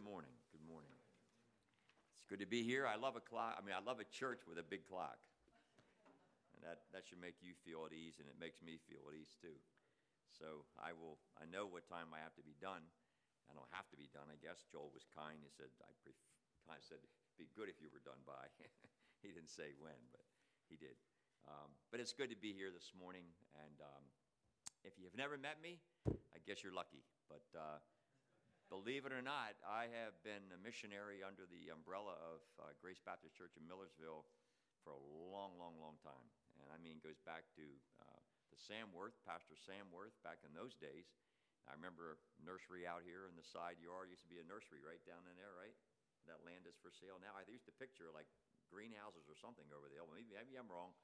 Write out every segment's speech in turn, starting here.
morning. Good morning. It's good to be here. I love a clock. I mean, I love a church with a big clock. And that, that should make you feel at ease, and it makes me feel at ease too. So I will, I know what time I have to be done. I don't have to be done, I guess. Joel was kind. He said, I pref- kind of said, be good if you were done by. he didn't say when, but he did. Um, but it's good to be here this morning. And um, if you've never met me, I guess you're lucky. But uh, Believe it or not, I have been a missionary under the umbrella of uh, Grace Baptist Church in Millersville for a long, long, long time. And I mean, goes back to uh, the Sam Worth, Pastor Sam Worth, back in those days. I remember a nursery out here in the side yard used to be a nursery right down in there, right? That land is for sale now. I used to picture like greenhouses or something over there. Well, maybe, maybe I'm wrong,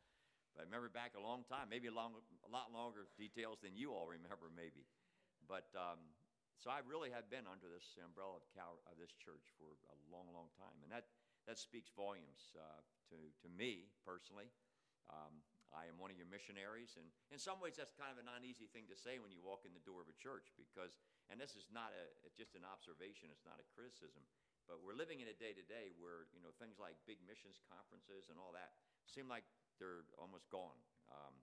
but I remember back a long time, maybe a, long, a lot longer details than you all remember, maybe. But um, so I really have been under this umbrella of, Cal, of this church for a long, long time, and that that speaks volumes uh, to to me personally. Um, I am one of your missionaries, and in some ways, that's kind of an uneasy thing to say when you walk in the door of a church, because and this is not a it's just an observation, it's not a criticism, but we're living in a day to day where you know things like big missions conferences and all that seem like they're almost gone, um,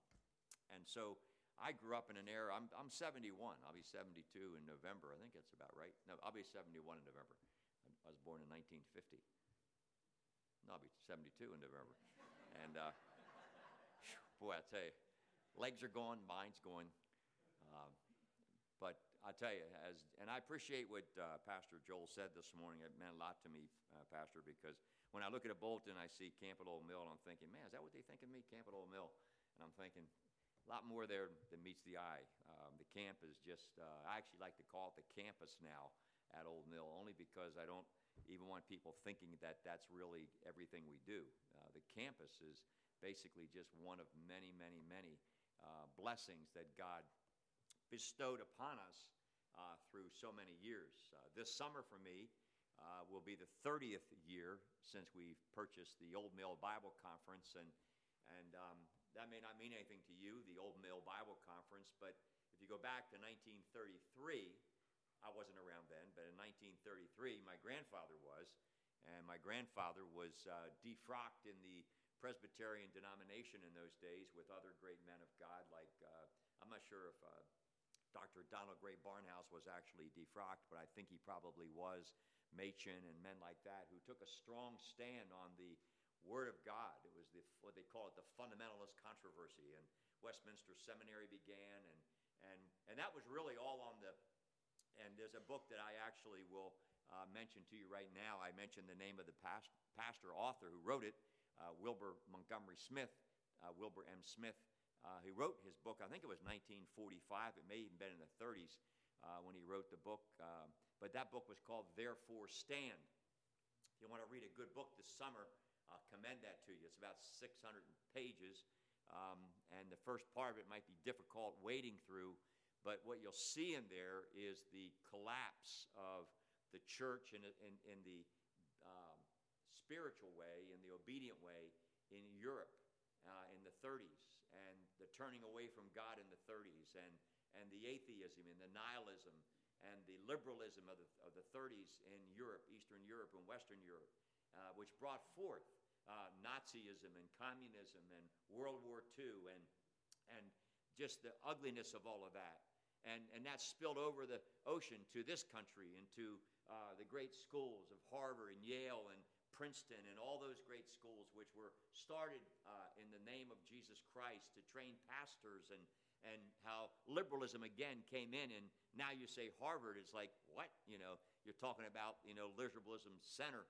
and so I grew up in an era, I'm, I'm 71. I'll be 72 in November. I think that's about right. No, I'll be 71 in November. I was born in 1950. No, I'll be 72 in November. and uh, boy, I tell you, legs are going, mind's going. Uh, but I tell you, as and I appreciate what uh, Pastor Joel said this morning. It meant a lot to me, uh, Pastor, because when I look at a bulletin, I see Camp at Old Mill, and I'm thinking, man, is that what they think of me, Camp at Old Mill? And I'm thinking, a lot more there than meets the eye. Um, the camp is just, uh, I actually like to call it the campus now at Old Mill, only because I don't even want people thinking that that's really everything we do. Uh, the campus is basically just one of many, many, many uh, blessings that God bestowed upon us uh, through so many years. Uh, this summer for me uh, will be the 30th year since we've purchased the Old Mill Bible Conference, and, and um, that may not mean anything to you, the Old Mill Bible Conference, but if you go back to 1933, I wasn't around then, but in 1933, my grandfather was, and my grandfather was uh, defrocked in the Presbyterian denomination in those days with other great men of God, like uh, I'm not sure if uh, Dr. Donald Grey Barnhouse was actually defrocked, but I think he probably was. Machen and men like that who took a strong stand on the Word of God. It was the, what they call it the fundamentalist controversy. And Westminster Seminary began, and, and, and that was really all on the. And there's a book that I actually will uh, mention to you right now. I mentioned the name of the past, pastor author who wrote it, uh, Wilbur Montgomery Smith, uh, Wilbur M. Smith. Uh, he wrote his book, I think it was 1945. It may even been in the 30s uh, when he wrote the book. Uh, but that book was called Therefore Stand. If you want to read a good book this summer, I'll commend that to you. It's about 600 pages, um, and the first part of it might be difficult wading through, but what you'll see in there is the collapse of the church in, in, in the um, spiritual way, in the obedient way, in Europe uh, in the 30s, and the turning away from God in the 30s, and, and the atheism and the nihilism and the liberalism of the, of the 30s in Europe, Eastern Europe and Western Europe, uh, which brought forth uh, Nazism and communism and World War II and, and just the ugliness of all of that. And, and that spilled over the ocean to this country and to uh, the great schools of Harvard and Yale and Princeton and all those great schools, which were started uh, in the name of Jesus Christ to train pastors, and, and how liberalism again came in. And now you say Harvard is like, what? You know, you're talking about, you know, liberalism center.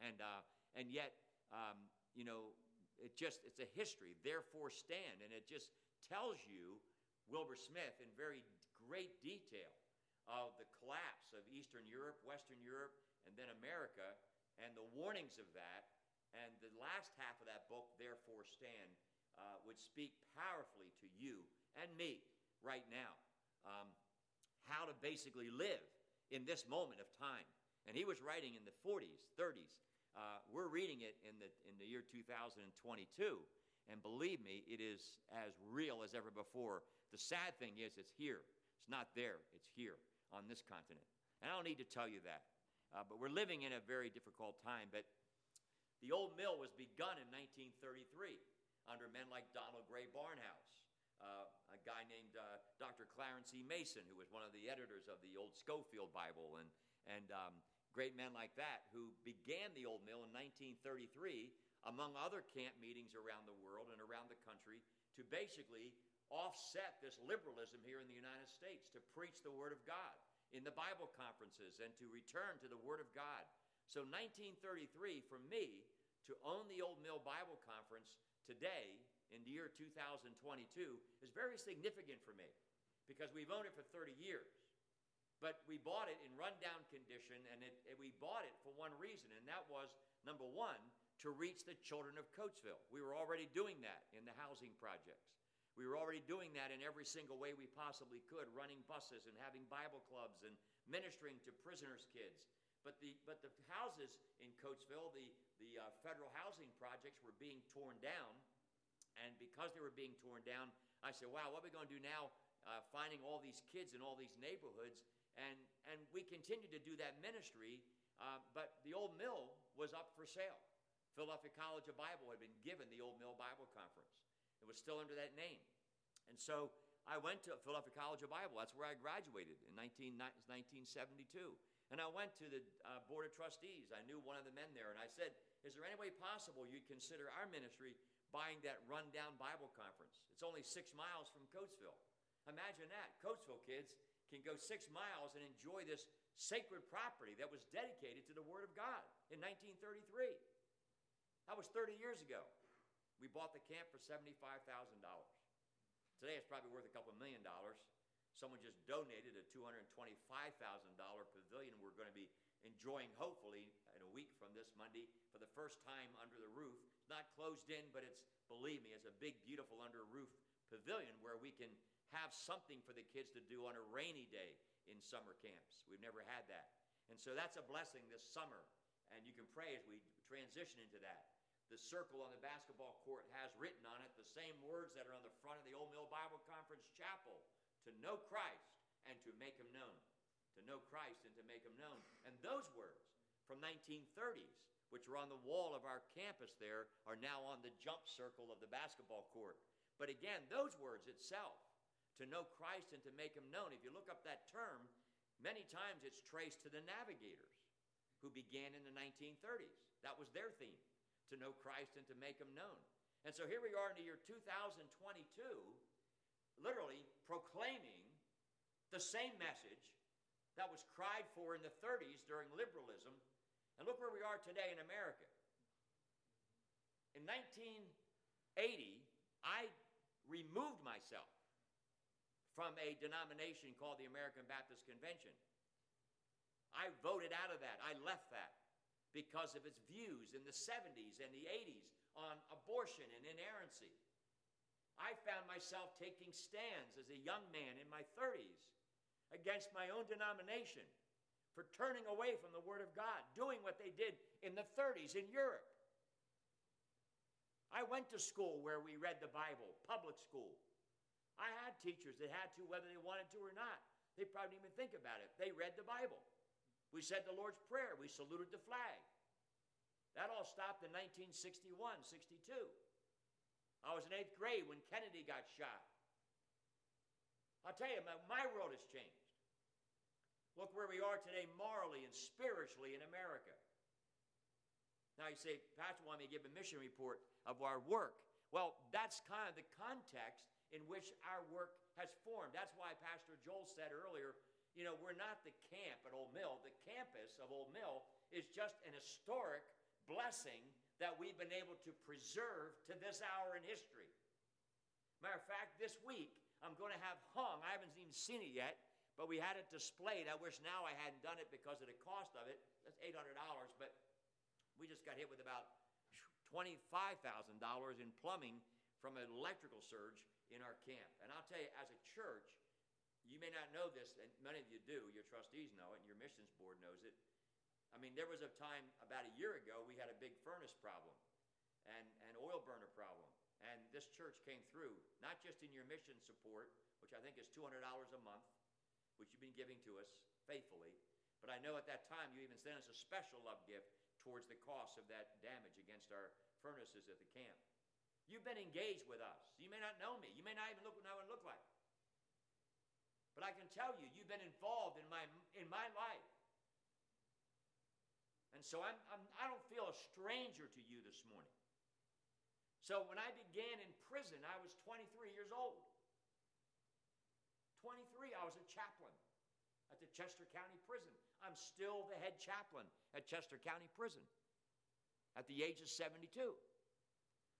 And, uh, and yet, um, you know, it just, it's a history, therefore stand. And it just tells you, Wilbur Smith, in very great detail, of the collapse of Eastern Europe, Western Europe, and then America, and the warnings of that. And the last half of that book, Therefore Stand, uh, would speak powerfully to you and me right now. Um, how to basically live in this moment of time. And he was writing in the 40s, 30s, uh, we're reading it in the, in the year 2022, and believe me, it is as real as ever before. The sad thing is, it's here. It's not there, it's here on this continent. And I don't need to tell you that. Uh, but we're living in a very difficult time. But the old mill was begun in 1933 under men like Donald Grey Barnhouse, uh, a guy named uh, Dr. Clarence E. Mason, who was one of the editors of the old Scofield Bible, and, and um, great men like that who began the old mill in 1933, among other camp meetings around the world and around the country, to basically offset this liberalism here in the United States, to preach the Word of God in the Bible conferences and to return to the Word of God. So, 1933, for me, to own the Old Mill Bible Conference today in the year 2022 is very significant for me because we've owned it for 30 years. But we bought it in rundown condition, and it, it, we bought it for one reason, and that was number one, to reach the children of Coatesville. We were already doing that in the housing projects. We were already doing that in every single way we possibly could, running buses and having Bible clubs and ministering to prisoners' kids. But the, but the houses in Coatesville, the, the uh, federal housing projects were being torn down. And because they were being torn down, I said, wow, what are we going to do now uh, finding all these kids in all these neighborhoods? And, and we continued to do that ministry, uh, but the old mill was up for sale. Philadelphia College of Bible had been given the Old Mill Bible Conference. It was still under that name. And so I went to Philadelphia College of Bible. That's where I graduated in 19, 1972. And I went to the uh, Board of Trustees. I knew one of the men there. And I said, Is there any way possible you'd consider our ministry buying that rundown Bible conference? It's only six miles from Coatesville. Imagine that. Coatesville kids can go six miles and enjoy this sacred property that was dedicated to the Word of God in 1933. That was 30 years ago. We bought the camp for $75,000. Today it's probably worth a couple million dollars. Someone just donated a $225,000 pavilion we're going to be enjoying, hopefully, in a week from this Monday for the first time under the roof. It's not closed in, but it's, believe me, it's a big, beautiful under roof pavilion where we can have something for the kids to do on a rainy day in summer camps. We've never had that. And so that's a blessing this summer. And you can pray as we transition into that the circle on the basketball court has written on it the same words that are on the front of the Old Mill Bible Conference chapel to know Christ and to make him known. To know Christ and to make him known. And those words from 1930s, which are on the wall of our campus there, are now on the jump circle of the basketball court. But again, those words itself, to know Christ and to make him known, if you look up that term, many times it's traced to the navigators who began in the 1930s. That was their theme to know Christ and to make him known. And so here we are in the year 2022, literally proclaiming the same message that was cried for in the 30s during liberalism. And look where we are today in America. In 1980, I removed myself from a denomination called the American Baptist Convention. I voted out of that. I left that because of its views in the 70s and the 80s on abortion and inerrancy. I found myself taking stands as a young man in my 30s against my own denomination for turning away from the Word of God, doing what they did in the 30s in Europe. I went to school where we read the Bible, public school. I had teachers that had to, whether they wanted to or not. They probably didn't even think about it. They read the Bible. We said the Lord's Prayer. We saluted the flag. That all stopped in 1961, 62. I was in eighth grade when Kennedy got shot. I'll tell you, my, my world has changed. Look where we are today morally and spiritually in America. Now you say, Pastor, want me to give a mission report of our work. Well, that's kind of the context in which our work has formed. That's why Pastor Joel said earlier, you know, we're not the camp at Old Mill. The campus of Old Mill is just an historic blessing that we've been able to preserve to this hour in history. Matter of fact, this week I'm going to have hung, I haven't even seen it yet, but we had it displayed. I wish now I hadn't done it because of the cost of it. That's $800, but we just got hit with about $25,000 in plumbing from an electrical surge in our camp. And I'll tell you, as a church, you may not know this, and many of you do. Your trustees know it, and your missions board knows it. I mean, there was a time about a year ago we had a big furnace problem and an oil burner problem. And this church came through, not just in your mission support, which I think is $200 a month, which you've been giving to us faithfully, But I know at that time you even sent us a special love gift towards the cost of that damage against our furnaces at the camp. You've been engaged with us. You may not know me. You may not even look what I would look like. But I can tell you, you've been involved in my, in my life. And so I'm, I'm, I don't feel a stranger to you this morning. So when I began in prison, I was 23 years old. 23, I was a chaplain at the Chester County Prison. I'm still the head chaplain at Chester County Prison at the age of 72.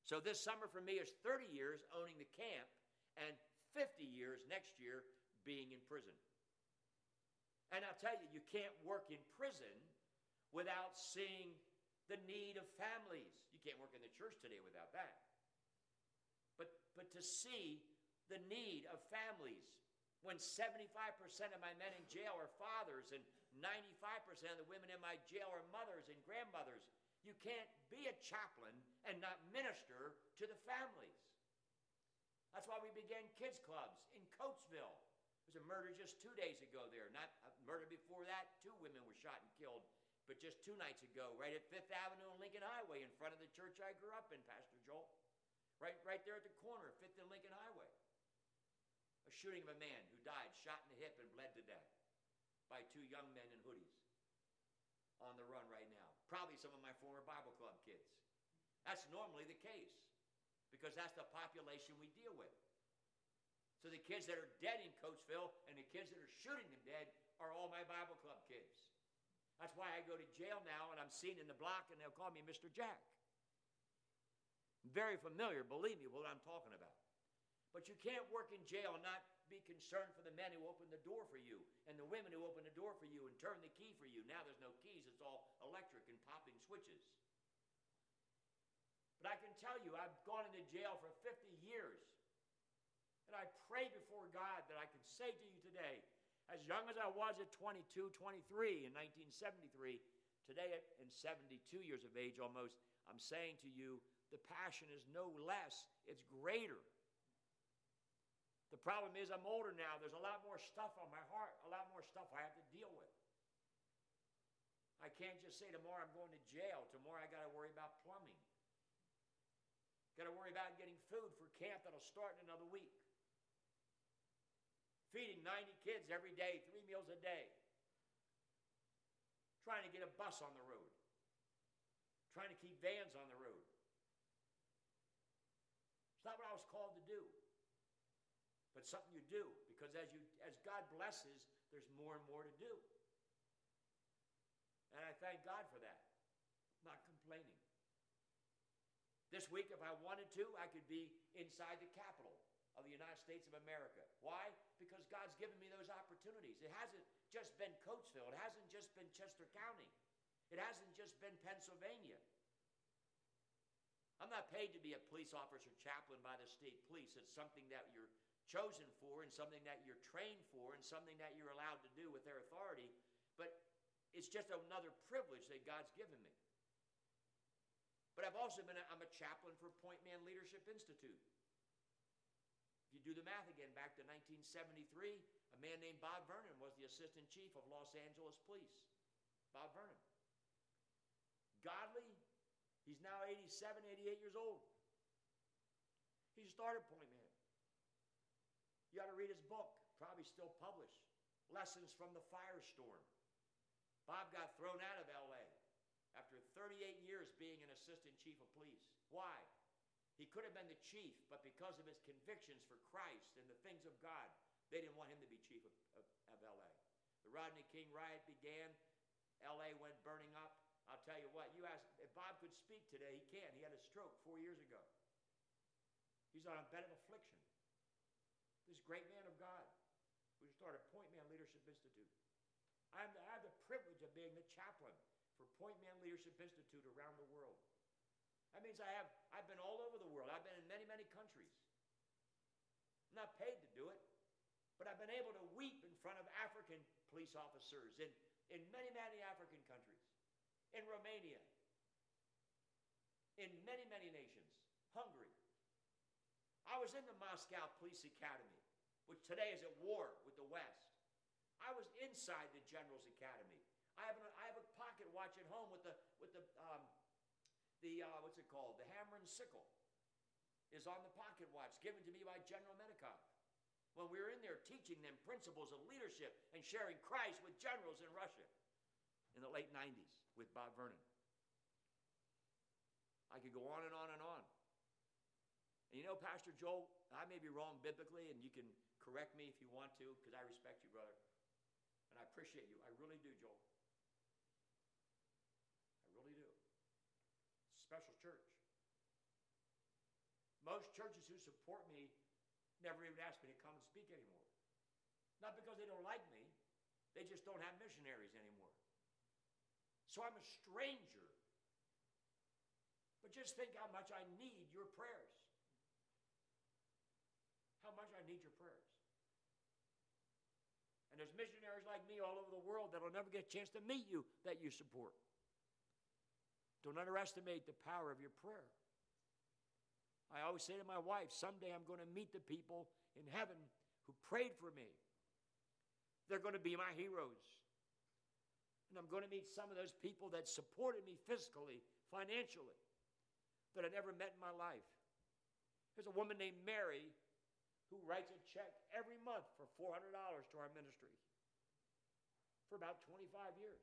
So this summer for me is 30 years owning the camp and 50 years next year being in prison. And I'll tell you, you can't work in prison without seeing the need of families. You can't work in the church today without that. But, but to see the need of families when 75% of my men in jail are fathers and 95% of the women in my jail are mothers and grandmothers, you can't be a chaplain and not minister to the families. That's why we began kids clubs in Coatesville. There was a murder just two days ago there. Not a murder before that. Two women were shot and killed but just two nights ago, right at Fifth Avenue and Lincoln Highway, in front of the church I grew up in, Pastor Joel. Right, right there at the corner Fifth and Lincoln Highway. A shooting of a man who died, shot in the hip, and bled to death by two young men in hoodies on the run right now. Probably some of my former Bible club kids. That's normally the case because that's the population we deal with. So the kids that are dead in Coatesville and the kids that are shooting them dead are all my Bible club kids. That's why I go to jail now and I'm seen in the block and they'll call me Mr. Jack. Very familiar, believe me, what I'm talking about. But you can't work in jail and not be concerned for the men who open the door for you and the women who open the door for you and turn the key for you. Now there's no keys, it's all electric and popping switches. But I can tell you, I've gone into jail for 50 years. And I pray before God that I can say to you today as young as I was at 22, 23 in 1973, today in 72 years of age almost, I'm saying to you, the passion is no less, it's greater. The problem is, I'm older now. There's a lot more stuff on my heart, a lot more stuff I have to deal with. I can't just say tomorrow I'm going to jail. Tomorrow I got to worry about plumbing. Got to worry about getting food for camp that'll start in another week feeding 90 kids every day, three meals a day, trying to get a bus on the road, trying to keep vans on the road. It's not what I was called to do, but something you do because as, you, as God blesses, there's more and more to do. And I thank God for that. I'm not complaining. This week, if I wanted to, I could be inside the Capitol of the United States of America. Why? Because God's given me those opportunities. It hasn't just been Coatesville, it hasn't just been Chester County, it hasn't just been Pennsylvania. I'm not paid to be a police officer chaplain by the state police. It's something that you're chosen for and something that you're trained for and something that you're allowed to do with their authority. But it's just another privilege that God's given me. But I've also been, a, I'm a chaplain for Point Man Leadership Institute. If you do the math again, back to 1973, a man named Bob Vernon was the assistant chief of Los Angeles Police. Bob Vernon. Godly, he's now 87, 88 years old. He started Point Man. You got to read his book, probably still published Lessons from the Firestorm. Bob got thrown out of LA after 38 years being an assistant chief of police. Why? He could have been the chief, but because of his convictions for Christ and the things of God, they didn't want him to be chief of, of, of LA. The Rodney King riot began, LA went burning up. I'll tell you what, you ask if Bob could speak today, he can. He had a stroke four years ago. He's on a bed of affliction. This great man of God who started Point Man Leadership Institute. I have the privilege of being the chaplain for Point Man Leadership Institute around the world. That means I have, I've been all over the world. I've been in many, many countries. I'm not paid to do it, but I've been able to weep in front of African police officers in, in many, many African countries, in Romania, in many, many nations, Hungary. I was in the Moscow Police Academy, which today is at war with the West. I was inside the General's Academy I have, an, I have a pocket watch at home with the, with the, um, the uh, what's it called? The hammer and sickle is on the pocket watch given to me by General Medikov. When we were in there teaching them principles of leadership and sharing Christ with generals in Russia in the late 90s with Bob Vernon. I could go on and on and on. And you know, Pastor Joel, I may be wrong biblically, and you can correct me if you want to, because I respect you, brother. And I appreciate you. I really do, Joel. I really do. Special church. Most churches who support me never even ask me to come and speak anymore. Not because they don't like me, they just don't have missionaries anymore. So I'm a stranger. But just think how much I need your prayers. How much I need your prayers. And there's missionaries like me all over the world that'll never get a chance to meet you that you support. Don't underestimate the power of your prayer. I always say to my wife, someday I'm going to meet the people in heaven who prayed for me. They're going to be my heroes. And I'm going to meet some of those people that supported me physically, financially, that I never met in my life. There's a woman named Mary who writes a check every month for $400 to our ministry for about 25 years.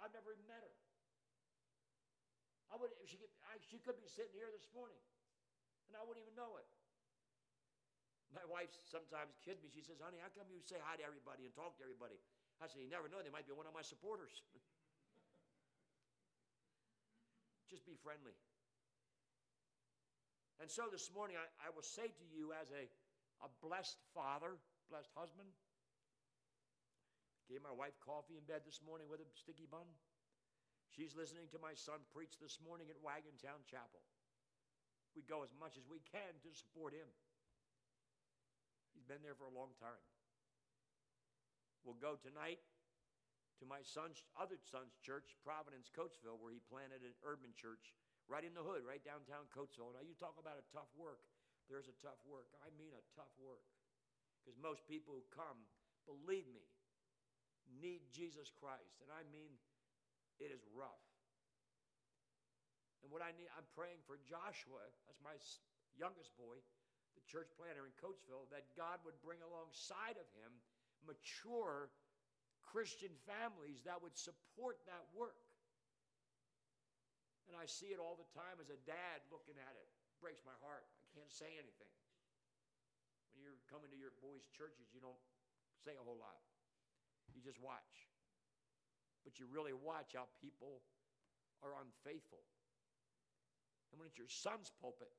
I've never even met her. I would, she, could, I, she could be sitting here this morning and I wouldn't even know it. My wife sometimes kids me. She says, honey, how come you say hi to everybody and talk to everybody? I said, you never know. They might be one of my supporters. Just be friendly. And so this morning, I, I will say to you as a, a blessed father, blessed husband, gave my wife coffee in bed this morning with a sticky bun. She's listening to my son preach this morning at Wagontown Chapel we go as much as we can to support him. He's been there for a long time. We'll go tonight to my son's other son's church, Providence, Coatesville, where he planted an urban church right in the hood, right downtown Coatesville. Now, you talk about a tough work. There's a tough work. I mean a tough work. Because most people who come, believe me, need Jesus Christ. And I mean, it is rough. And what I need, I'm praying for Joshua, that's my youngest boy, the church planter in Coatesville, that God would bring alongside of him mature Christian families that would support that work. And I see it all the time as a dad looking at it. it breaks my heart. I can't say anything. When you're coming to your boys' churches, you don't say a whole lot. You just watch. But you really watch how people are unfaithful. And when it's your son's pulpit,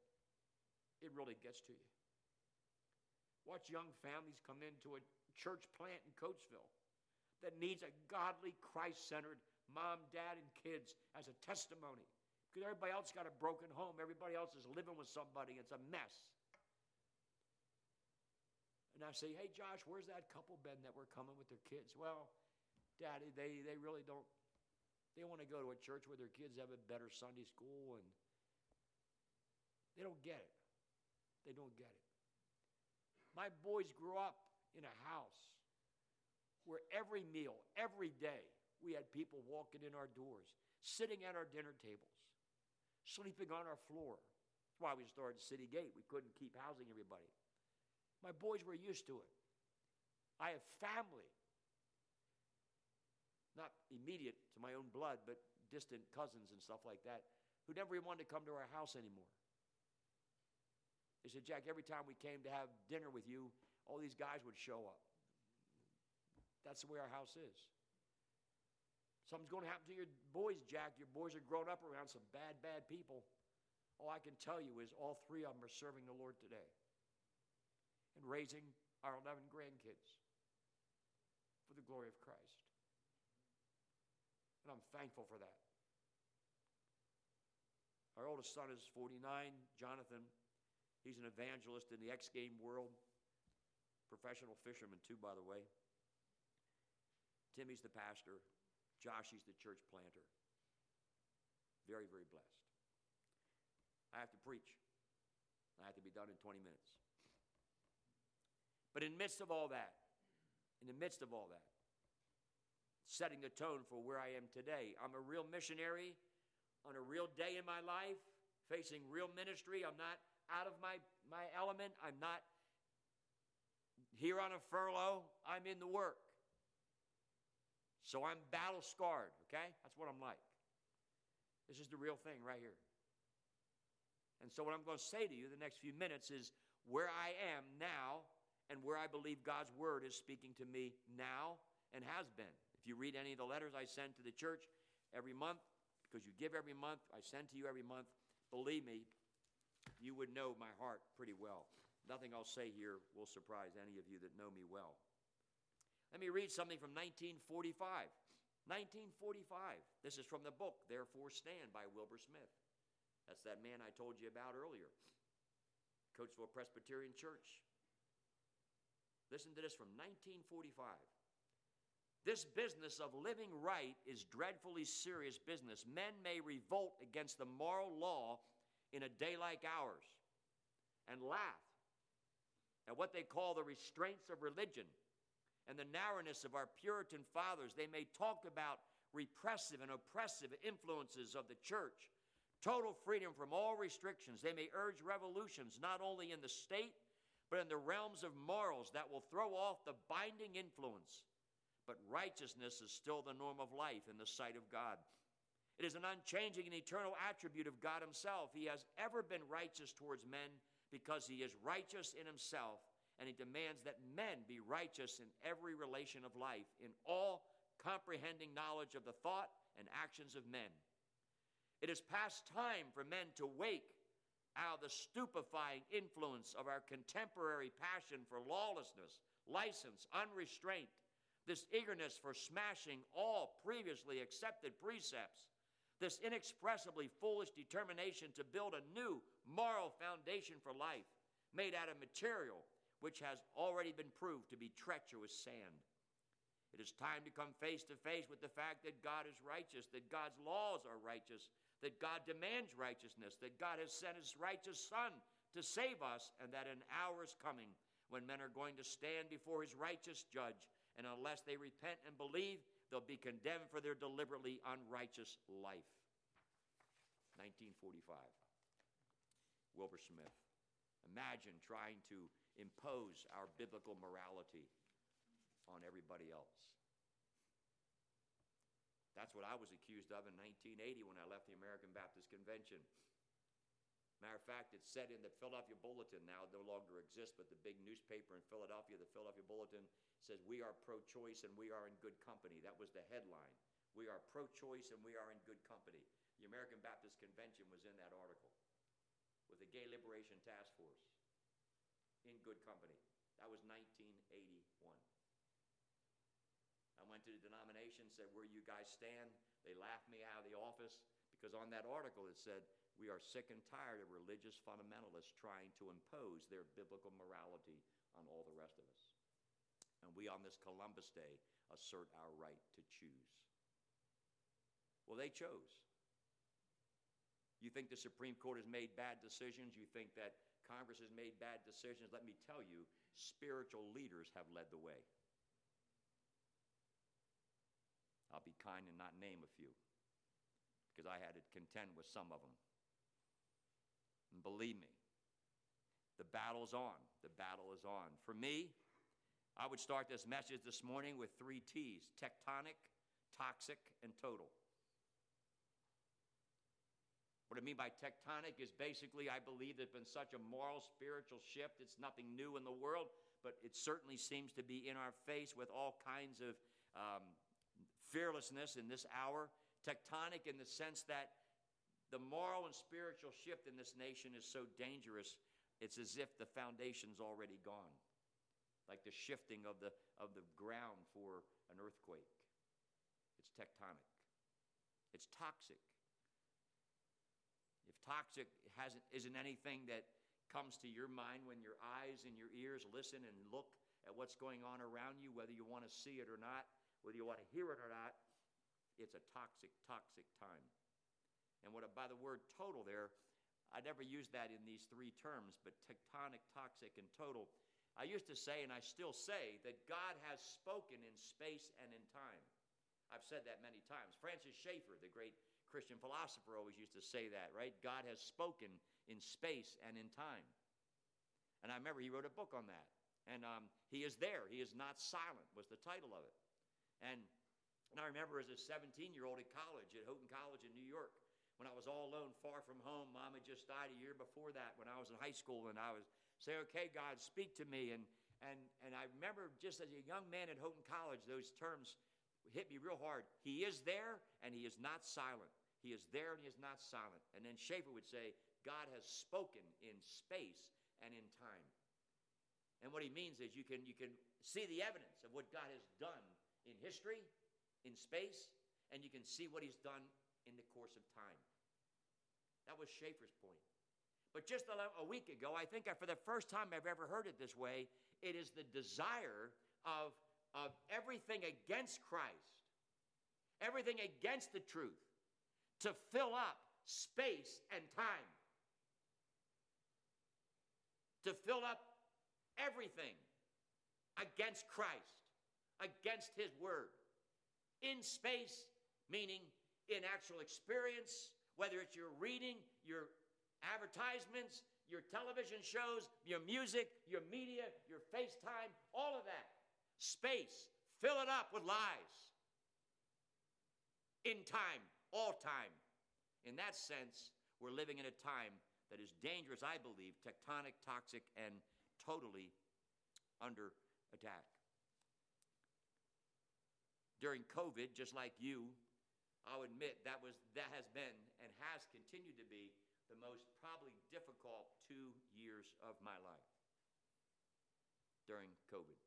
it really gets to you. Watch young families come into a church plant in Coatesville that needs a godly, Christ centered mom, dad, and kids as a testimony. Because everybody else got a broken home, everybody else is living with somebody, it's a mess. And I say, hey, Josh, where's that couple been that were coming with their kids? Well, Daddy, they, they really don't, they want to go to a church where their kids have a better Sunday school and they don't get it. They don't get it. My boys grew up in a house where every meal, every day, we had people walking in our doors, sitting at our dinner tables, sleeping on our floor. That's why we started City Gate. We couldn't keep housing everybody. My boys were used to it. I have family, not immediate to my own blood, but distant cousins and stuff like that, who never even wanted to come to our house anymore. They said, Jack, every time we came to have dinner with you, all these guys would show up. That's the way our house is. Something's going to happen to your boys, Jack. Your boys are grown up around some bad, bad people. All I can tell you is all three of them are serving the Lord today and raising our 11 grandkids for the glory of Christ. And I'm thankful for that. Our oldest son is 49, Jonathan. He's an evangelist in the X game world, professional fisherman, too, by the way. Timmy's the pastor. Joshy's the church planter. Very, very blessed. I have to preach. I have to be done in 20 minutes. But in the midst of all that, in the midst of all that, setting the tone for where I am today. I'm a real missionary on a real day in my life, facing real ministry. I'm not out of my, my element. I'm not here on a furlough. I'm in the work. So I'm battle scarred, okay? That's what I'm like. This is the real thing right here. And so, what I'm going to say to you the next few minutes is where I am now and where I believe God's word is speaking to me now and has been. If you read any of the letters I send to the church every month, because you give every month, I send to you every month, believe me, you would know my heart pretty well. Nothing I'll say here will surprise any of you that know me well. Let me read something from 1945. 1945. This is from the book, Therefore Stand by Wilbur Smith. That's that man I told you about earlier. Coatesville Presbyterian Church. Listen to this from 1945. This business of living right is dreadfully serious business. Men may revolt against the moral law in a day like ours and laugh at what they call the restraints of religion and the narrowness of our Puritan fathers. They may talk about repressive and oppressive influences of the church, total freedom from all restrictions. They may urge revolutions not only in the state, but in the realms of morals that will throw off the binding influence but righteousness is still the norm of life in the sight of God. It is an unchanging and eternal attribute of God Himself. He has ever been righteous towards men because He is righteous in Himself, and He demands that men be righteous in every relation of life, in all comprehending knowledge of the thought and actions of men. It is past time for men to wake out of the stupefying influence of our contemporary passion for lawlessness, license, unrestraint, this eagerness for smashing all previously accepted precepts, this inexpressibly foolish determination to build a new moral foundation for life made out of material which has already been proved to be treacherous sand. It is time to come face to face with the fact that God is righteous, that God's laws are righteous, that God demands righteousness, that God has sent his righteous Son to save us, and that an hour is coming when men are going to stand before his righteous judge and unless they repent and believe, they'll be condemned for their deliberately unrighteous life. 1945. Wilbur Smith. Imagine trying to impose our biblical morality on everybody else. That's what I was accused of in 1980 when I left the American Baptist Convention. Matter of fact, it's said in the Philadelphia Bulletin now, no longer exists, but the big newspaper in Philadelphia, the Philadelphia Bulletin, says, We are pro choice and we are in good company. That was the headline. We are pro choice and we are in good company. The American Baptist Convention was in that article with the Gay Liberation Task Force in good company. That was 1981. I went to the denomination, said, Where you guys stand? They laughed me out of the office because on that article it said, We are sick and tired of religious fundamentalists trying to impose their biblical morality on all the rest of us. And we on this Columbus Day assert our right to choose. Well, they chose. You think the Supreme Court has made bad decisions? You think that Congress has made bad decisions? Let me tell you, spiritual leaders have led the way. I'll be kind and not name a few because I had to contend with some of them. And believe me, the battle's on. The battle is on. For me, I would start this message this morning with three T's tectonic, toxic, and total. What I mean by tectonic is basically, I believe there's been such a moral, spiritual shift. It's nothing new in the world, but it certainly seems to be in our face with all kinds of um, fearlessness in this hour. Tectonic in the sense that the moral and spiritual shift in this nation is so dangerous, it's as if the foundation's already gone like the shifting of the, of the ground for an earthquake. It's tectonic, it's toxic. If toxic hasn't, isn't anything that comes to your mind when your eyes and your ears listen and look at what's going on around you, whether you want to see it or not, whether you want to hear it or not, it's a toxic, toxic time. And what by the word total there, I never used that in these three terms, but tectonic, toxic, and total I used to say, and I still say, that God has spoken in space and in time. I've said that many times. Francis Schaeffer, the great Christian philosopher, always used to say that, right? God has spoken in space and in time. And I remember he wrote a book on that. And um, he is there. He is not silent, was the title of it. And, and I remember as a 17 year old at college, at Houghton College in New York, when I was all alone, far from home. Mom had just died a year before that when I was in high school. And I was say, okay, God, speak to me. And, and, and I remember just as a young man at Houghton College, those terms hit me real hard. He is there and he is not silent. He is there and he is not silent. And then Schaeffer would say, God has spoken in space and in time. And what he means is you can, you can see the evidence of what God has done in history, in space, and you can see what he's done in the course of time. That was Schaeffer's point. But just a, a week ago, I think I, for the first time I've ever heard it this way, it is the desire of, of everything against Christ, everything against the truth, to fill up space and time, to fill up everything against Christ, against His Word. In space, meaning in actual experience, whether it's your reading, your advertisements, your television shows, your music, your media, your FaceTime, all of that. Space, fill it up with lies. In time, all time. In that sense, we're living in a time that is dangerous, I believe, tectonic, toxic, and totally under attack. During COVID, just like you, I'll admit that was that has been and has continued to be the most probably difficult two years of my life during COVID.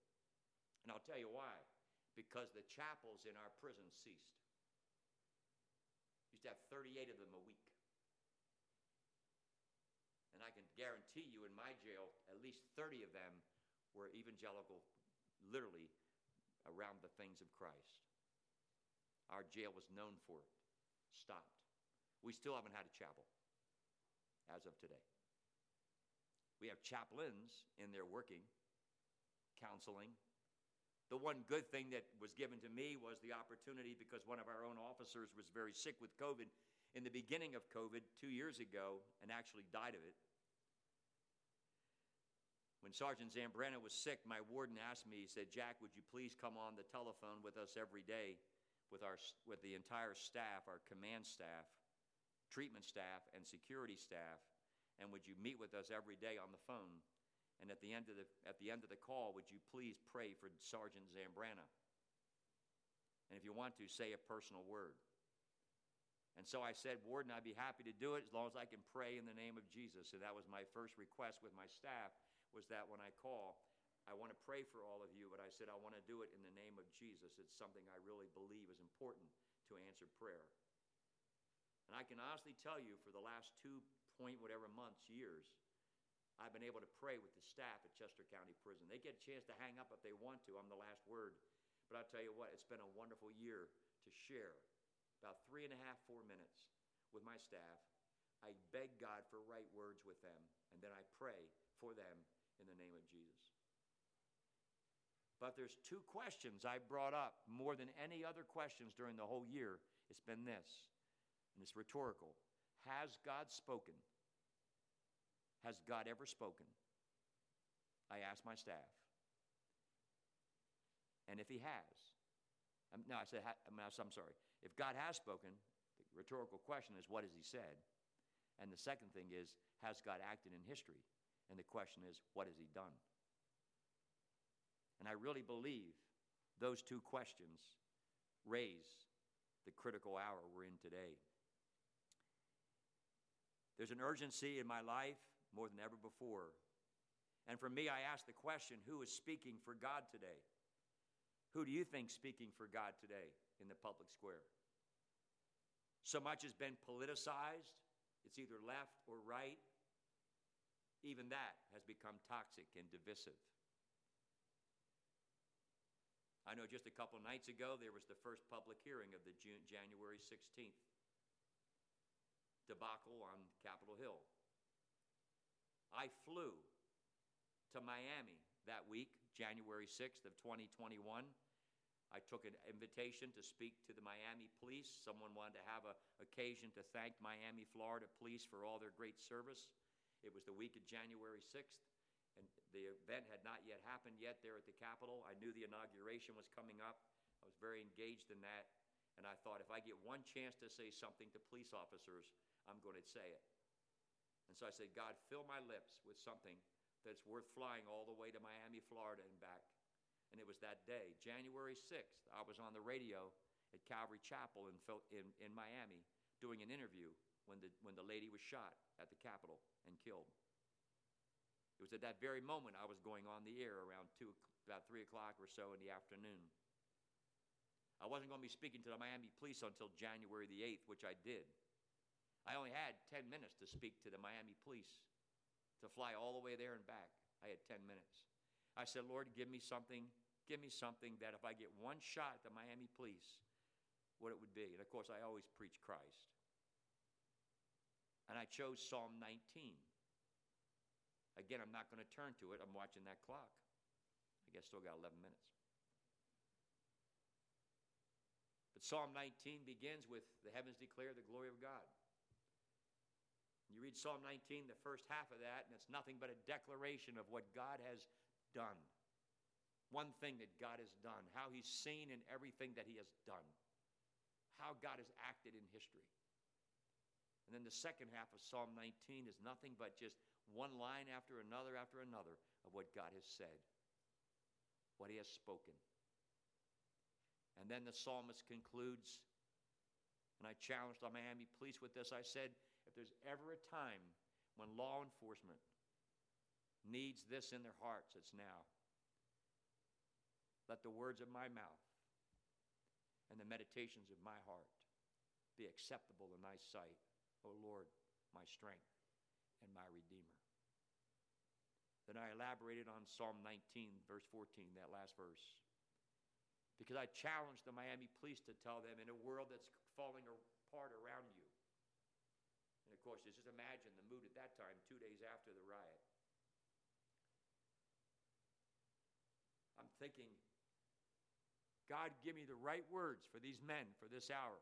And I'll tell you why. Because the chapels in our prison ceased. Used to have 38 of them a week. And I can guarantee you in my jail, at least 30 of them were evangelical, literally around the things of Christ. Our jail was known for it, stopped. We still haven't had a chapel as of today. We have chaplains in there working, counseling. The one good thing that was given to me was the opportunity because one of our own officers was very sick with COVID in the beginning of COVID two years ago and actually died of it. When Sergeant Zambrana was sick, my warden asked me, he said, Jack, would you please come on the telephone with us every day with, our, with the entire staff, our command staff, treatment staff, and security staff? And would you meet with us every day on the phone? And at the end of the, at the, end of the call, would you please pray for Sergeant Zambrana? And if you want to, say a personal word. And so I said, Warden, I'd be happy to do it as long as I can pray in the name of Jesus. So that was my first request with my staff was that when I call, I want to pray for all of you, but I said I want to do it in the name of Jesus. It's something I really believe is important to answer prayer. And I can honestly tell you for the last two point whatever months, years, I've been able to pray with the staff at Chester County Prison. They get a chance to hang up if they want to. I'm the last word. But I'll tell you what, it's been a wonderful year to share about three and a half, four minutes with my staff. I beg God for right words with them, and then I pray for them in the name of Jesus. But there's two questions I brought up more than any other questions during the whole year. It's been this, and it's rhetorical. Has God spoken? Has God ever spoken? I asked my staff. And if he has, um, no, I said, I'm sorry. If God has spoken, the rhetorical question is, what has he said? And the second thing is, has God acted in history? And the question is, what has he done? And I really believe those two questions raise the critical hour we're in today. There's an urgency in my life more than ever before. And for me, I ask the question who is speaking for God today? Who do you think speaking for God today in the public square? So much has been politicized, it's either left or right even that has become toxic and divisive. I know just a couple nights ago there was the first public hearing of the June, January 16th debacle on Capitol Hill. I flew to Miami that week, January 6th of 2021, I took an invitation to speak to the Miami police. Someone wanted to have an occasion to thank Miami, Florida police for all their great service. It was the week of January 6th, and the event had not yet happened yet there at the Capitol. I knew the inauguration was coming up. I was very engaged in that, and I thought if I get one chance to say something to police officers, I'm going to say it. And so I said, God, fill my lips with something that's worth flying all the way to Miami, Florida, and back. And it was that day, January 6th. I was on the radio at Calvary Chapel in, in, in Miami doing an interview when the, when the lady was shot at the Capitol and killed. It was at that very moment I was going on the air around two, about 3 o'clock or so in the afternoon. I wasn't going to be speaking to the Miami police until January the 8th, which I did. I only had 10 minutes to speak to the Miami police, to fly all the way there and back. I had 10 minutes. I said, Lord, give me something, give me something that if I get one shot at the Miami police, what it would be. And of course, I always preach Christ. And I chose Psalm 19. Again, I'm not going to turn to it. I'm watching that clock. I guess still got 11 minutes. But Psalm 19 begins with the heavens declare the glory of God. You read Psalm 19, the first half of that, and it's nothing but a declaration of what God has done. One thing that God has done, how He's seen in everything that He has done, how God has acted in history. And then the second half of Psalm 19 is nothing but just one line after another after another of what God has said, what He has spoken. And then the psalmist concludes, and I challenged the Miami police with this. I said, there's ever a time when law enforcement needs this in their hearts, it's now. Let the words of my mouth and the meditations of my heart be acceptable in thy sight, O Lord, my strength and my Redeemer. Then I elaborated on Psalm 19, verse 14, that last verse. Because I challenged the Miami police to tell them in a world that's falling apart around you. Of course, just imagine the mood at that time, two days after the riot. I'm thinking, God, give me the right words for these men for this hour.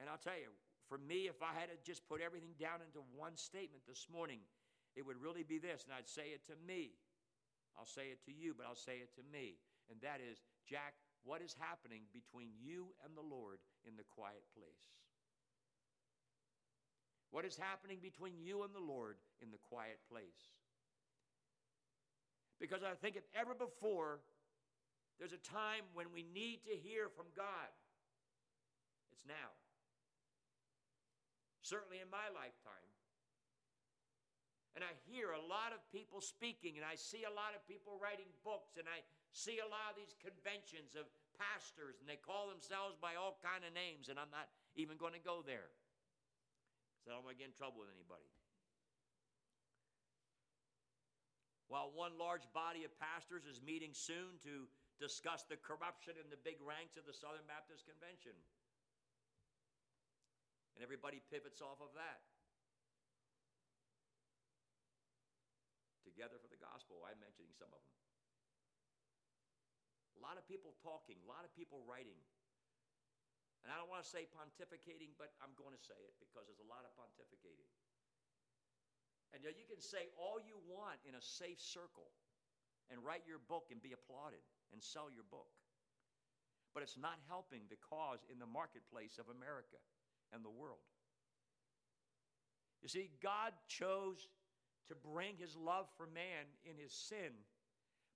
And I'll tell you, for me, if I had to just put everything down into one statement this morning, it would really be this, and I'd say it to me. I'll say it to you, but I'll say it to me. And that is, Jack, what is happening between you and the Lord in the quiet place? What is happening between you and the Lord in the quiet place? Because I think if ever before, there's a time when we need to hear from God. It's now. Certainly in my lifetime. And I hear a lot of people speaking, and I see a lot of people writing books, and I see a lot of these conventions of pastors, and they call themselves by all kind of names, and I'm not even going to go there. So I don't want to get in trouble with anybody. While one large body of pastors is meeting soon to discuss the corruption in the big ranks of the Southern Baptist Convention. And everybody pivots off of that. Together for the gospel, I'm mentioning some of them. A lot of people talking, a lot of people writing. And I don't want to say pontificating, but I'm going to say it because there's a lot of pontificating. And you can say all you want in a safe circle and write your book and be applauded and sell your book. But it's not helping the cause in the marketplace of America and the world. You see, God chose to bring his love for man in his sin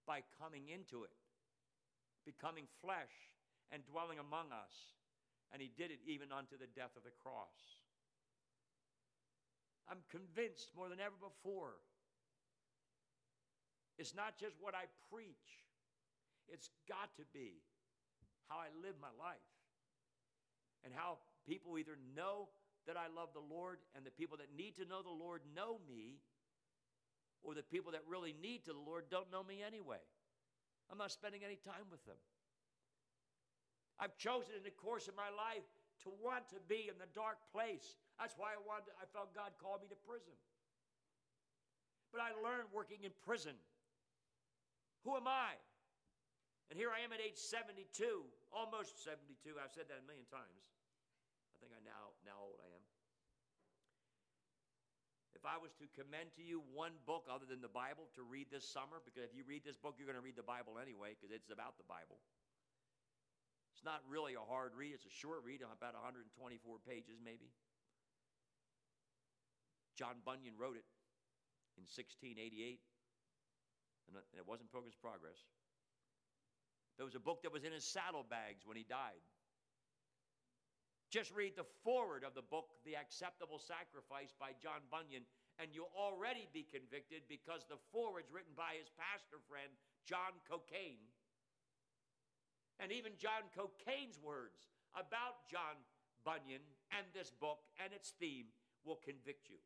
by coming into it, becoming flesh, and dwelling among us. And he did it even unto the death of the cross. I'm convinced more than ever before. It's not just what I preach, it's got to be how I live my life and how people either know that I love the Lord and the people that need to know the Lord know me, or the people that really need to the Lord don't know me anyway. I'm not spending any time with them. I've chosen in the course of my life to want to be in the dark place that's why I wanted, I felt God called me to prison. But I learned working in prison. Who am I? And here I am at age 72, almost 72. I've said that a million times. I think I now now old I am. If I was to commend to you one book other than the Bible to read this summer, because if you read this book, you're going to read the Bible anyway, because it's about the Bible. It's not really a hard read, it's a short read, about 124 pages maybe. John Bunyan wrote it in 1688, and it wasn't Pilgrim's Progress. There was a book that was in his saddlebags when he died. Just read the foreword of the book, The Acceptable Sacrifice by John Bunyan, and you'll already be convicted because the foreword's written by his pastor friend, John Cockayne. And even John Cockayne's words about John Bunyan and this book and its theme will convict you.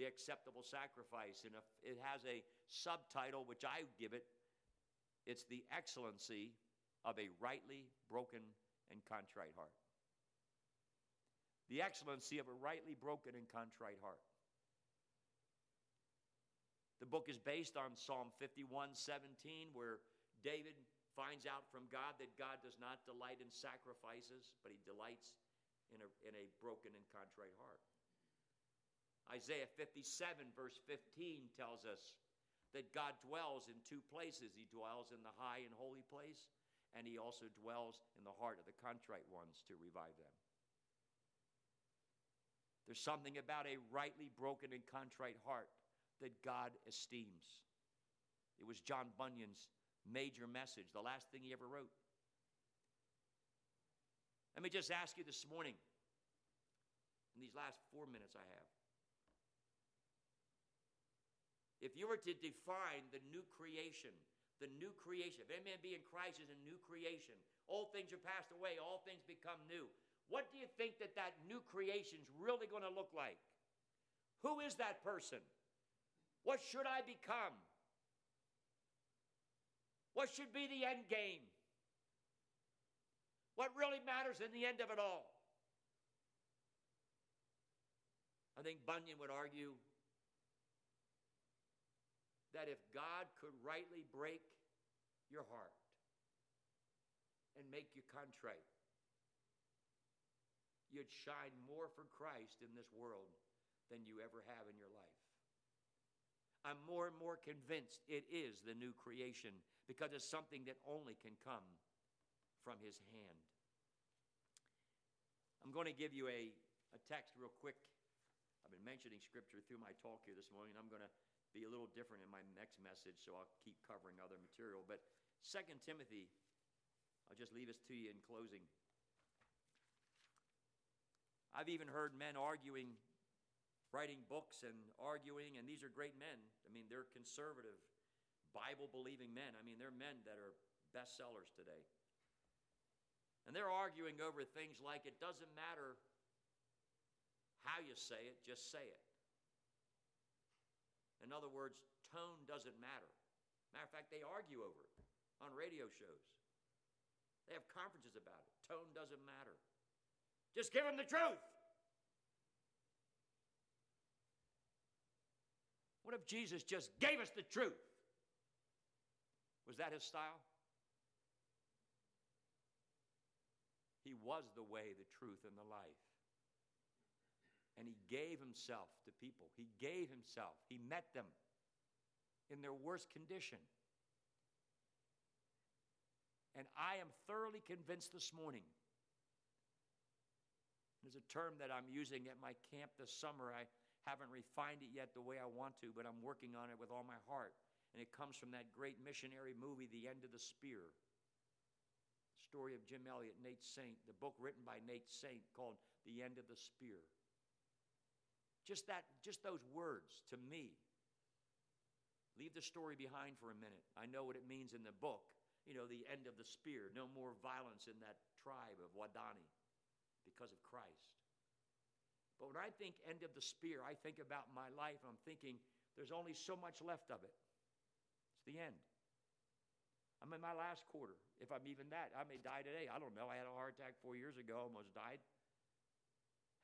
The Acceptable Sacrifice, and it has a subtitle which I give it it's the excellency of a rightly broken and contrite heart. The excellency of a rightly broken and contrite heart. The book is based on Psalm 51 17, where David finds out from God that God does not delight in sacrifices, but he delights in a, in a broken and contrite heart. Isaiah 57, verse 15, tells us that God dwells in two places. He dwells in the high and holy place, and he also dwells in the heart of the contrite ones to revive them. There's something about a rightly broken and contrite heart that God esteems. It was John Bunyan's major message, the last thing he ever wrote. Let me just ask you this morning, in these last four minutes I have, if you were to define the new creation, the new creation, if any man be in Christ is a new creation, all things are passed away, all things become new. What do you think that that new creation is really going to look like? Who is that person? What should I become? What should be the end game? What really matters in the end of it all? I think Bunyan would argue that if God could rightly break your heart and make you contrite, you'd shine more for Christ in this world than you ever have in your life. I'm more and more convinced it is the new creation because it's something that only can come from His hand. I'm going to give you a, a text real quick. I've been mentioning scripture through my talk here this morning. I'm going to be a little different in my next message, so I'll keep covering other material. But 2 Timothy, I'll just leave this to you in closing. I've even heard men arguing, writing books and arguing, and these are great men. I mean, they're conservative, Bible believing men. I mean, they're men that are bestsellers today. And they're arguing over things like it doesn't matter how you say it, just say it. In other words, tone doesn't matter. Matter of fact, they argue over it on radio shows. They have conferences about it. Tone doesn't matter. Just give them the truth. What if Jesus just gave us the truth? Was that his style? He was the way, the truth, and the life. And he gave himself to people. He gave himself. He met them in their worst condition. And I am thoroughly convinced this morning there's a term that I'm using at my camp this summer. I haven't refined it yet the way I want to, but I'm working on it with all my heart. And it comes from that great missionary movie, The End of the Spear. Story of Jim Elliot, Nate Saint, the book written by Nate Saint called The End of the Spear. Just that, just those words to me. Leave the story behind for a minute. I know what it means in the book. You know, the end of the spear. No more violence in that tribe of Waodani because of Christ. But when I think end of the spear, I think about my life. I'm thinking there's only so much left of it. It's the end. I'm in my last quarter. If I'm even that, I may die today. I don't know. I had a heart attack four years ago, almost died.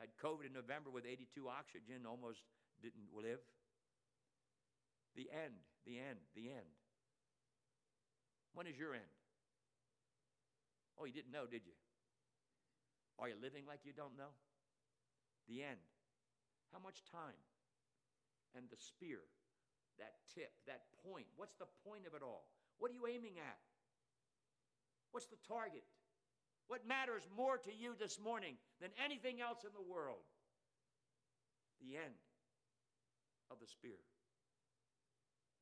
Had COVID in November with 82 oxygen, almost didn't live. The end, the end, the end. When is your end? Oh, you didn't know, did you? Are you living like you don't know? The end. How much time? And the spear, that tip, that point. What's the point of it all? What are you aiming at? What's the target? What matters more to you this morning than anything else in the world? The end of the spear.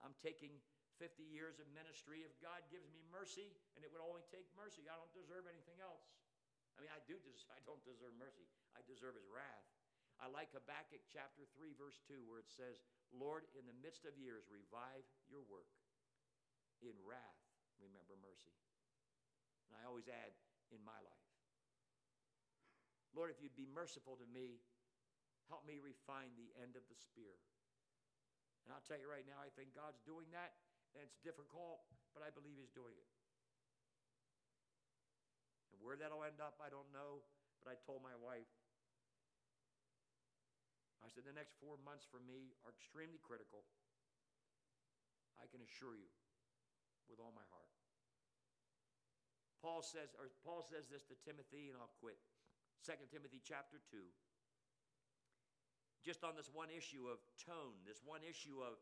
I'm taking 50 years of ministry. If God gives me mercy, and it would only take mercy, I don't deserve anything else. I mean, I do. Des- I don't deserve mercy. I deserve His wrath. I like Habakkuk chapter 3, verse 2, where it says, Lord, in the midst of years, revive your work. In wrath, remember mercy. And I always add, in my life. Lord, if you'd be merciful to me, help me refine the end of the spear. And I'll tell you right now, I think God's doing that, and it's difficult, but I believe He's doing it. And where that'll end up, I don't know, but I told my wife, I said, the next four months for me are extremely critical. I can assure you with all my heart. Paul says, or Paul says this to Timothy, and I'll quit. 2 Timothy chapter 2. Just on this one issue of tone, this one issue of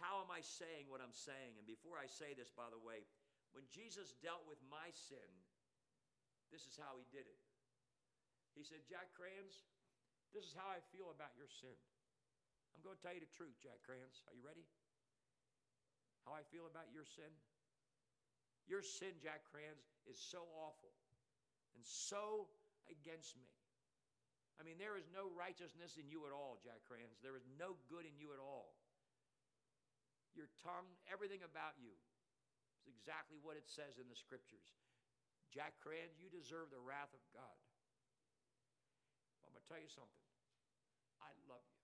how am I saying what I'm saying? And before I say this, by the way, when Jesus dealt with my sin, this is how he did it. He said, Jack Crans, this is how I feel about your sin. I'm going to tell you the truth, Jack Crans. Are you ready? How I feel about your sin? Your sin, Jack Crans, is so awful and so against me. I mean, there is no righteousness in you at all, Jack Crans. There is no good in you at all. Your tongue, everything about you is exactly what it says in the scriptures. Jack Crans, you deserve the wrath of God. I'm going to tell you something. I love you.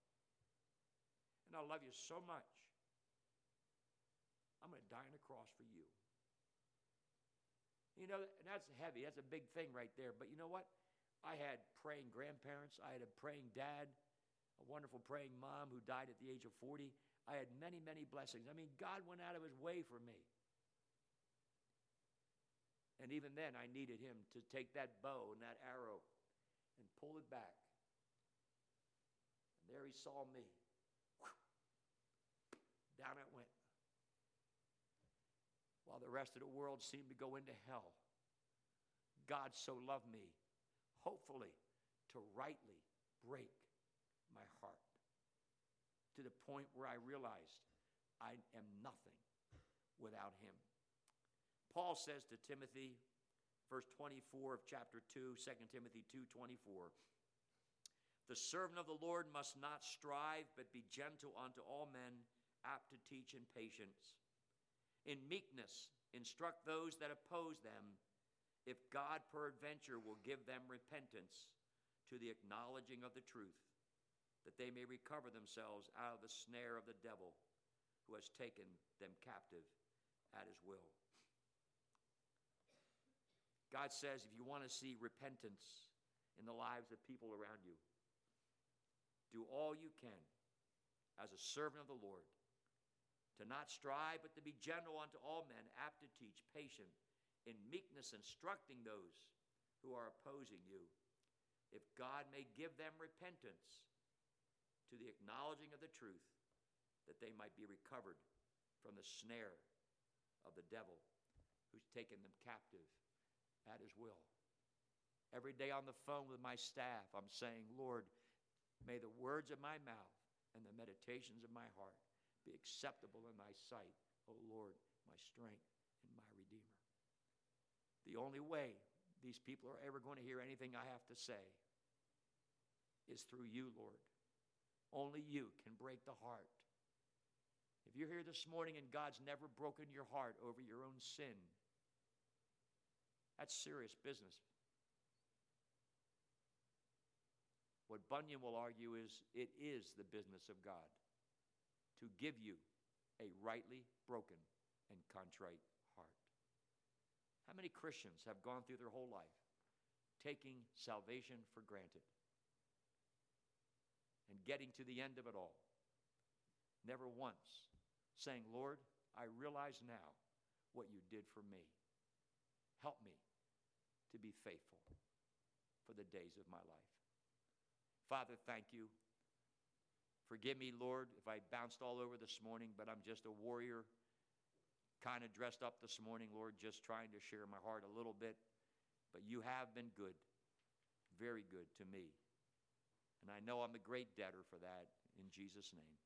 And I love you so much. I'm going to die on the cross for you. You know, and that's heavy. That's a big thing right there. But you know what? I had praying grandparents. I had a praying dad, a wonderful praying mom who died at the age of 40. I had many, many blessings. I mean, God went out of his way for me. And even then, I needed him to take that bow and that arrow and pull it back. And there he saw me. Down it went while the rest of the world seemed to go into hell. God so loved me, hopefully, to rightly break my heart to the point where I realized I am nothing without him. Paul says to Timothy, verse 24 of chapter 2, 2 Timothy 2 24, the servant of the Lord must not strive, but be gentle unto all men, apt to teach in patience. In meekness, instruct those that oppose them, if God peradventure will give them repentance to the acknowledging of the truth, that they may recover themselves out of the snare of the devil who has taken them captive at his will. God says if you want to see repentance in the lives of people around you, do all you can as a servant of the Lord to not strive, but to be gentle unto all men, apt to teach, patient, in meekness, instructing those who are opposing you, if God may give them repentance to the acknowledging of the truth, that they might be recovered from the snare of the devil who's taken them captive his will. Every day on the phone with my staff, I'm saying, Lord, may the words of my mouth and the meditations of my heart be acceptable in thy sight, O Lord, my strength and my redeemer. The only way these people are ever going to hear anything I have to say is through you, Lord. Only you can break the heart. If you're here this morning and God's never broken your heart over your own sin, that's serious business. What Bunyan will argue is it is the business of God to give you a rightly broken and contrite heart. How many Christians have gone through their whole life taking salvation for granted and getting to the end of it all? Never once saying, Lord, I realize now what you did for me. Help me to be faithful for the days of my life. Father, thank you. Forgive me, Lord, if I bounced all over this morning, but I'm just a warrior, kind of dressed up this morning, Lord, just trying to share my heart a little bit. But you have been good, very good to me. And I know I'm a great debtor for that in Jesus' name.